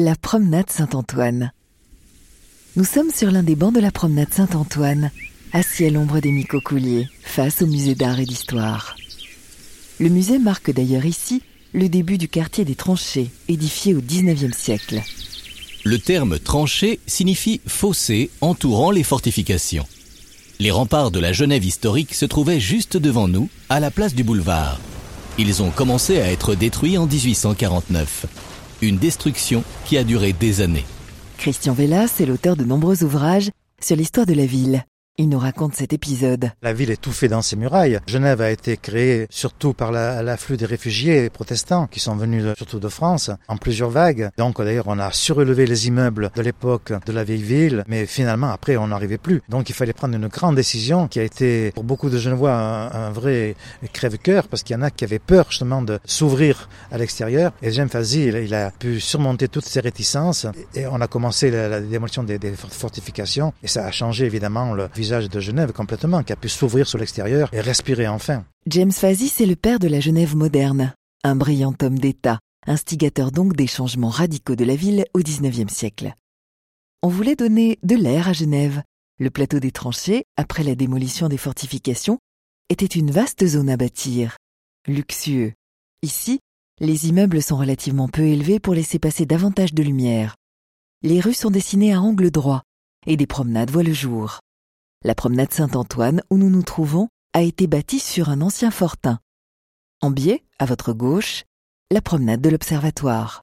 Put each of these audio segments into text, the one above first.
La promenade Saint-Antoine. Nous sommes sur l'un des bancs de la promenade Saint-Antoine, assis à l'ombre des micocouliers, face au musée d'art et d'histoire. Le musée marque d'ailleurs ici le début du quartier des tranchées, édifié au XIXe siècle. Le terme tranchée signifie fossé entourant les fortifications. Les remparts de la Genève historique se trouvaient juste devant nous, à la place du boulevard. Ils ont commencé à être détruits en 1849. Une destruction qui a duré des années. Christian Vellas est l'auteur de nombreux ouvrages sur l'histoire de la ville. Il nous raconte cet épisode. La ville est touffée dans ses murailles. Genève a été créée surtout par l'afflux des réfugiés protestants qui sont venus surtout de France en plusieurs vagues. Donc d'ailleurs on a surélevé les immeubles de l'époque de la vieille ville, mais finalement après on n'arrivait plus. Donc il fallait prendre une grande décision qui a été pour beaucoup de Genevois un, vrai crève-cœur parce qu'il y en a qui avaient peur justement de s'ouvrir à l'extérieur. Et James Fazi, il, a pu surmonter toutes ces réticences et on a commencé la, démolition des, des fortifications et ça a changé évidemment le de Genève complètement, qui a pu s'ouvrir sur l'extérieur et respirer enfin. James Fazy, c'est le père de la Genève moderne, un brillant homme d'État, instigateur donc des changements radicaux de la ville au XIXe siècle. On voulait donner de l'air à Genève. Le plateau des tranchées, après la démolition des fortifications, était une vaste zone à bâtir, luxueux. Ici, les immeubles sont relativement peu élevés pour laisser passer davantage de lumière. Les rues sont dessinées à angle droit et des promenades voient le jour. La promenade Saint-Antoine, où nous nous trouvons, a été bâtie sur un ancien fortin. En biais, à votre gauche, la promenade de l'Observatoire.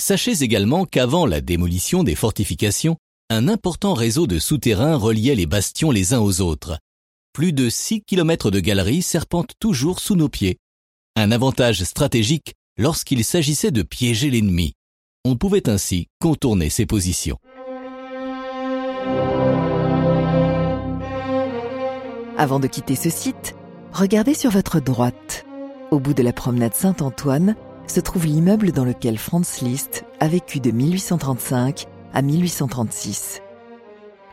Sachez également qu'avant la démolition des fortifications, un important réseau de souterrains reliait les bastions les uns aux autres. Plus de 6 km de galeries serpentent toujours sous nos pieds. Un avantage stratégique lorsqu'il s'agissait de piéger l'ennemi. On pouvait ainsi contourner ses positions. Avant de quitter ce site, regardez sur votre droite. Au bout de la promenade Saint-Antoine se trouve l'immeuble dans lequel Franz Liszt a vécu de 1835 à 1836.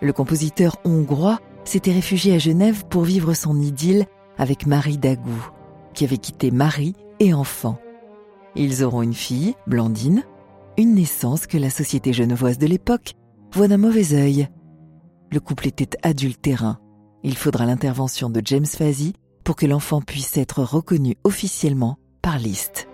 Le compositeur hongrois s'était réfugié à Genève pour vivre son idylle avec Marie Dagou, qui avait quitté mari et enfant. Ils auront une fille, Blandine, une naissance que la société genevoise de l'époque voit d'un mauvais œil. Le couple était adultérin il faudra l'intervention de James Fazy pour que l'enfant puisse être reconnu officiellement par liste.